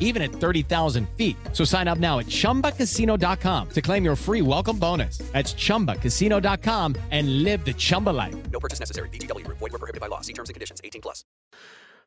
even at 30,000 feet. So sign up now at chumbacasino.com to claim your free welcome bonus. That's chumbacasino.com and live the Chumba life. No purchase necessary. VGW Group. Void were prohibited by law. See terms and conditions. 18 plus.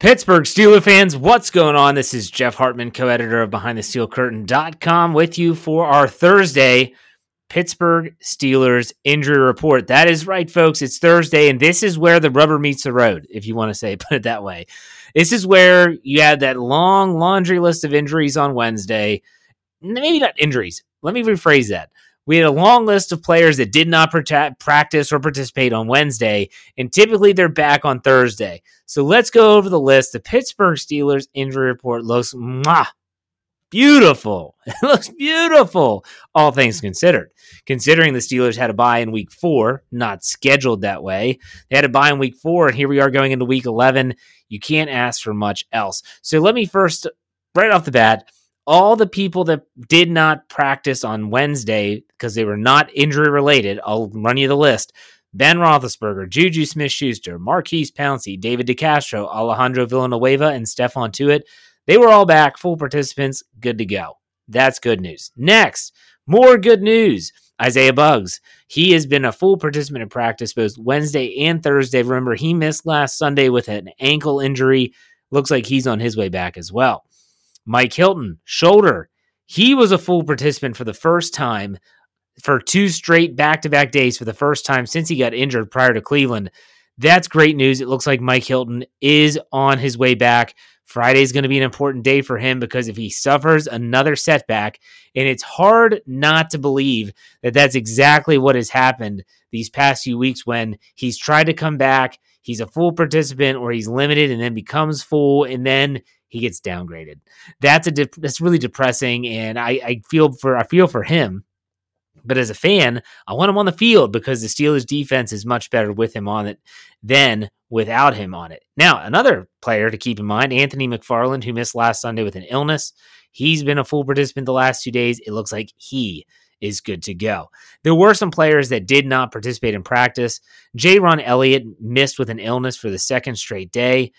Pittsburgh Steelers fans, what's going on? This is Jeff Hartman, co editor of BehindTheSteelCurtain.com, with you for our Thursday Pittsburgh Steelers injury report. That is right, folks. It's Thursday, and this is where the rubber meets the road, if you want to say, put it that way. This is where you had that long laundry list of injuries on Wednesday. Maybe not injuries. Let me rephrase that. We had a long list of players that did not prota- practice or participate on Wednesday, and typically they're back on Thursday. So let's go over the list. The Pittsburgh Steelers injury report looks mwah, beautiful. It looks beautiful, all things considered. Considering the Steelers had a bye in week four, not scheduled that way. They had a bye in week four, and here we are going into week 11. You can't ask for much else. So let me first, right off the bat, all the people that did not practice on Wednesday because they were not injury related, I'll run you the list. Ben Roethlisberger, Juju Smith Schuster, Maurkice Pouncey, David DeCastro, Alejandro Villanueva, and Stephon Tuitt. They were all back, full participants, good to go. That's good news. Next, more good news. Isaiah Buggs. He has been a full participant in practice both Wednesday and Thursday. Remember, he missed last Sunday with an ankle injury. Looks like he's on his way back as well. Mike Hilton, shoulder. He was a full participant for the first time for two straight back to back days for the first time since he got injured prior to Cleveland. That's great news. It looks like Mike Hilton is on his way back. Friday is going to be an important day for him because if he suffers another setback, and it's hard not to believe that that's exactly what has happened these past few weeks when he's tried to come back, he's a full participant or he's limited and then becomes full and then he gets downgraded. That's a de- that's really depressing, and I, I feel for I feel for him. But as a fan, I want him on the field because the Steelers defense is much better with him on it than without him on it. Now, another player to keep in mind, Anthony McFarland, who missed last Sunday with an illness. He's been a full participant the last two days. It looks like he is good to go. There were some players that did not participate in practice. Ron Elliott missed with an illness for the second straight day.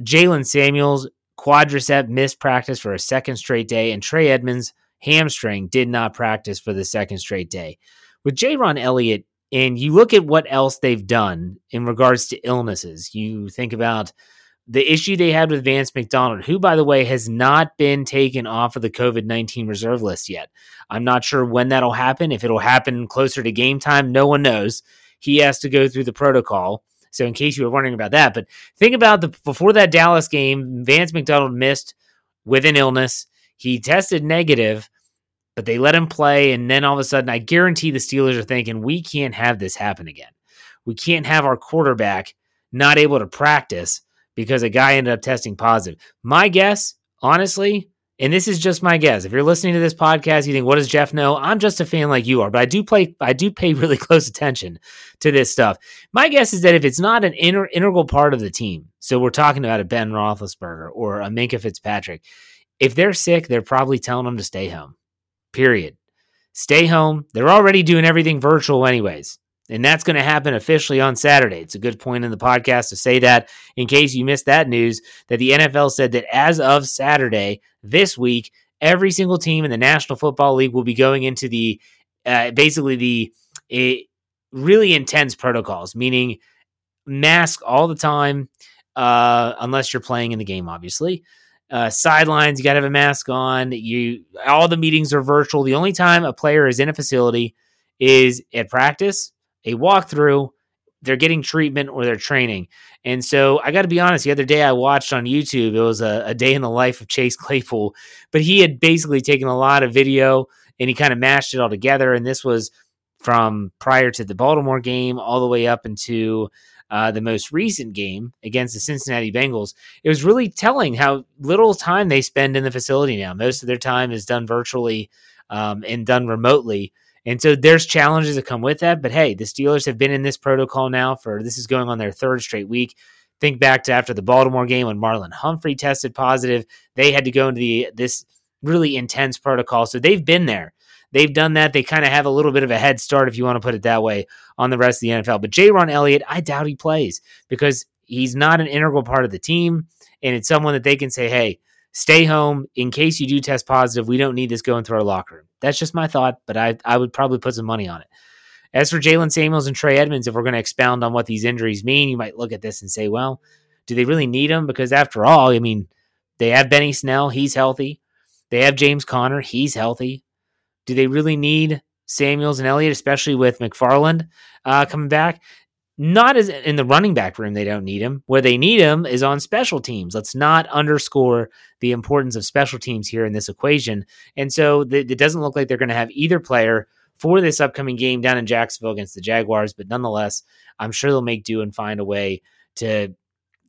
Jaylen Samuels, quadricep, missed practice for a second straight day. And Trey Edmunds, hamstring, did not practice for the second straight day. With Ron Elliott, and you look at what else they've done in regards to illnesses, you think about the issue they had with Vance McDonald, who, by the way, has not been taken off of the COVID 19 reserve list yet. I'm not sure when that'll happen. If it'll happen closer to game time, no one knows. He has to go through the protocol. So, in case you were wondering about that, but think about the before that Dallas game, Vance McDonald missed with an illness. He tested negative, but they let him play. And then all of a sudden, I guarantee the Steelers are thinking, we can't have this happen again. We can't have our quarterback not able to practice because a guy ended up testing positive. My guess, honestly, and this is just my guess. If you're listening to this podcast, you think, "What does Jeff know?" I'm just a fan like you are, but I do play, I do pay really close attention to this stuff. My guess is that if it's not an inter- integral part of the team, so we're talking about a Ben Roethlisberger or a Minkah Fitzpatrick, if they're sick, they're probably telling them to stay home. Period. Stay home. They're already doing everything virtual, anyways. And that's going to happen officially on Saturday. It's a good point in the podcast to say that in case you missed that news that the NFL said that as of Saturday this week, every single team in the National Football League will be going into the uh, basically the really intense protocols, meaning mask all the time, uh, unless you're playing in the game, obviously. Uh, sidelines, you got to have a mask on. You all the meetings are virtual. The only time a player is in a facility is at practice a walkthrough, they're getting treatment or they're training. And so I got to be honest, the other day I watched on YouTube, it was a, a, day in the life of Chase Claypool, but he had basically taken a lot of video and he kind of mashed it all together. And this was from prior to the Baltimore game all the way up into uh, the most recent game against the Cincinnati Bengals. It was really telling how little time they spend in the facility now. Most of their time is done virtually um, and done remotely. And so there's challenges that come with that. But hey, the Steelers have been in this protocol now for this is going on their third straight week. Think back to after the Baltimore game when Marlon Humphrey tested positive. They had to go into the this really intense protocol. So they've been there. They've done that. They kind of have a little bit of a head start, if you want to put it that way, on the rest of the NFL. But Jayrone Elliott, I doubt he plays because he's not an integral part of the team. And it's someone that they can say, hey, stay home in case you do test positive. We don't need this going through our locker room. That's just my thought, but I, I would probably put some money on it. As for Jaylen Samuels and Trey Edmunds, if we're going to expound on what these injuries mean, you might look at this and say, well, do they really need them? Because after all, I mean, they have Benny Snell, he's healthy. They have James Conner, he's healthy. Do they really need Samuels and Elliott, especially with McFarland uh, coming back? Not as in the running back room, they don't need him. Where they need him is on special teams. Let's not underscore the importance of special teams here in this equation. And so th- it doesn't look like they're going to have either player for this upcoming game down in Jacksonville against the Jaguars. But nonetheless, I'm sure they'll make do and find a way to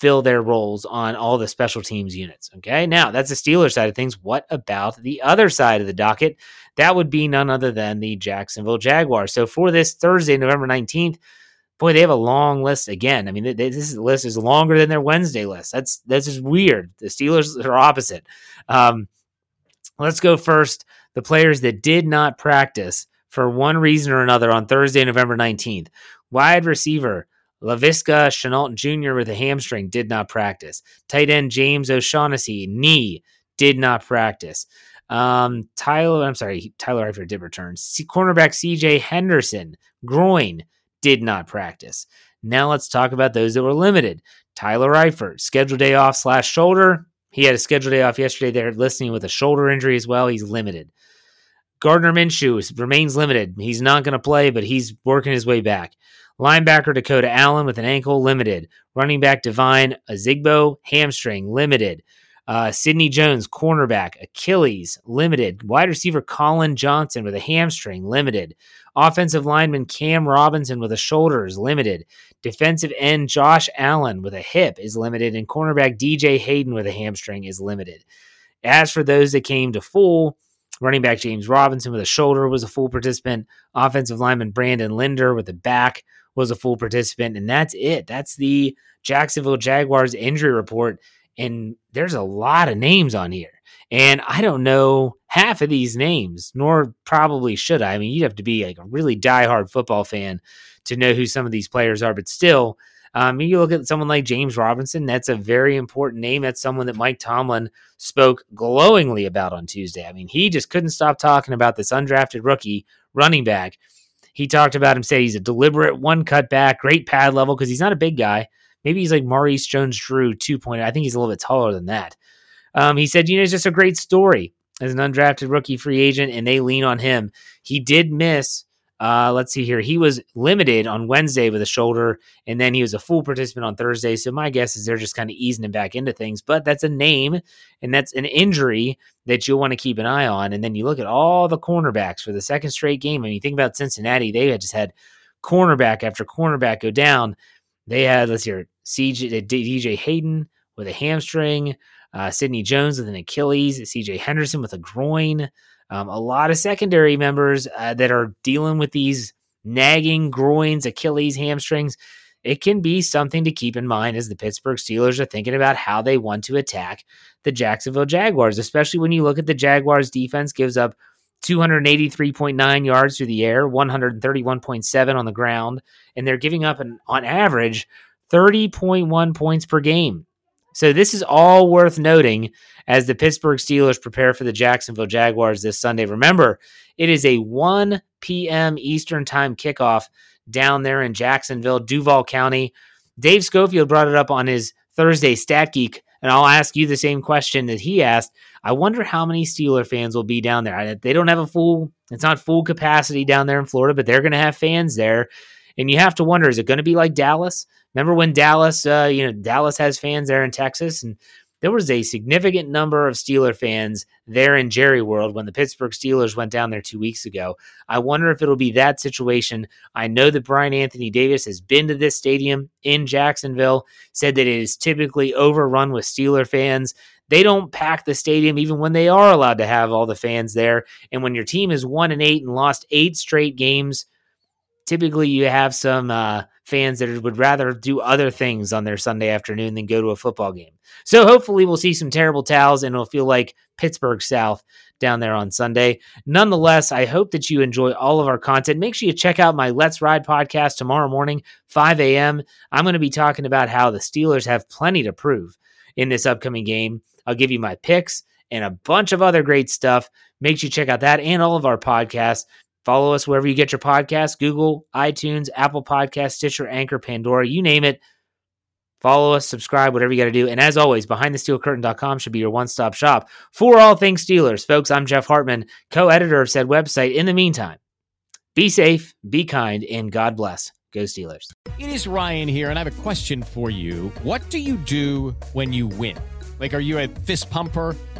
fill their roles on all the special teams units. Okay. Now that's the Steelers side of things. What about the other side of the docket? That would be none other than the Jacksonville Jaguars. So for this Thursday, November 19th, boy, they have a long list again. I mean, this list is longer than their Wednesday list. That's that's just weird. The Steelers are opposite. Um, let's go first. The players that did not practice for one reason or another on Thursday, November 19th. Wide receiver Laviska Shenault Jr. with a hamstring did not practice. Tight end James O'Shaughnessy, knee, did not practice. Um, Tyler, I'm sorry, Tyler Eifert did return. C- cornerback CJ Henderson, groin, did not practice. Now let's talk about those that were limited. Tyler Eifert, scheduled day off slash shoulder. He had a scheduled day off yesterday. They're listening with a shoulder injury as well. He's limited. Gardner Minshew remains limited. He's not going to play, but he's working his way back. Linebacker Dakota Allen with an ankle limited. Running back Devine Ozigbo, hamstring limited. Uh, Sidney Jones, cornerback, Achilles, limited. Wide receiver Collin Johnson with a hamstring, limited. Offensive lineman Cam Robinson with a shoulder is limited. Defensive end Josh Allen with a hip is limited. And cornerback DJ Hayden with a hamstring is limited. As for those that came to full, running back James Robinson with a shoulder was a full participant. Offensive lineman Brandon Linder with a back was a full participant. And that's it. That's the Jacksonville Jaguars injury report. And there's a lot of names on here. And I don't know half of these names, nor probably should I. I mean, you'd have to be like a really diehard football fan to know who some of these players are. But still, um, you look at someone like James Robinson, that's a very important name. That's someone that Mike Tomlin spoke glowingly about on Tuesday. I mean, he just couldn't stop talking about this undrafted rookie running back. He talked about him, say he's a deliberate one cut back, great pad level because he's not a big guy. Maybe he's like Maurice Jones Drew 2.0. I think he's a little bit taller than that. Um, he said, you know, it's just a great story as an undrafted rookie free agent, and they lean on him. He did miss. Uh, let's see here. He was limited on Wednesday with a shoulder, and then he was a full participant on Thursday. So my guess is they're just kind of easing him back into things. But that's a name, and that's an injury that you'll want to keep an eye on. And then you look at all the cornerbacks for the second straight game. I mean, you think about Cincinnati; they had just had cornerback after cornerback go down. They had, let's hear, CJ, DJ Hayden with a hamstring, uh, Sidney Jones with an Achilles, CJ Henderson with a groin. Um, a lot of secondary members uh, that are dealing with these nagging groins, Achilles, hamstrings. It can be something to keep in mind as the Pittsburgh Steelers are thinking about how they want to attack the Jacksonville Jaguars, especially when you look at the Jaguars defense gives up 283.9 yards through the air, 131.7 on the ground, and they're giving up an, on average 30.1 points per game. So this is all worth noting as the Pittsburgh Steelers prepare for the Jacksonville Jaguars this Sunday. Remember, it is a 1 p.m. Eastern Time kickoff down there in Jacksonville, Duval County. Dave Schofield brought it up on his Thursday Stat Geek, and I'll ask you the same question that he asked. I wonder how many Steeler fans will be down there. They don't have a full, it's not full capacity down there in Florida, but they're going to have fans there. And you have to wonder, is it going to be like Dallas? Remember when Dallas, uh, you know, Dallas has fans there in Texas, and there was a significant number of Steeler fans there in Jerry World when the Pittsburgh Steelers went down there two weeks ago. I wonder if it'll be that situation. I know that Bryan Anthony Davis has been to this stadium in Jacksonville, said that it is typically overrun with Steeler fans. They don't pack the stadium even when they are allowed to have all the fans there. And when your team is one and eight and lost eight straight games, typically you have some uh, fans that would rather do other things on their Sunday afternoon than go to a football game. So hopefully we'll see some terrible towels and it'll feel like Pittsburgh South down there on Sunday. Nonetheless, I hope that you enjoy all of our content. Make sure you check out my Let's Ride podcast tomorrow morning, 5 a.m. I'm going to be talking about how the Steelers have plenty to prove in this upcoming game. I'll give you my picks and a bunch of other great stuff. Make sure you check out that and all of our podcasts. Follow us wherever you get your podcasts Google, iTunes, Apple Podcast, Stitcher, Anchor, Pandora, you name it. Follow us, subscribe, whatever you got to do. And as always, behindthesteelcurtain.com should be your one stop shop for all things Steelers. Folks, I'm Jeff Hartman, co editor of said website. In the meantime, be safe, be kind, and God bless. Go Steelers. It is Ryan here, and I have a question for you. What do you do when you win? Like, are you a fist pumper?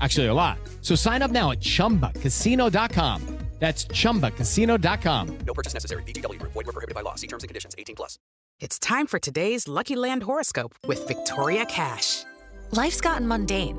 Actually, a lot. So sign up now at chumbacasino.com. That's chumbacasino.com. No purchase necessary. VGW. Void were prohibited by law. See terms and conditions. 18 plus. It's time for today's Lucky Land horoscope with Victoria Cash. Life's gotten mundane,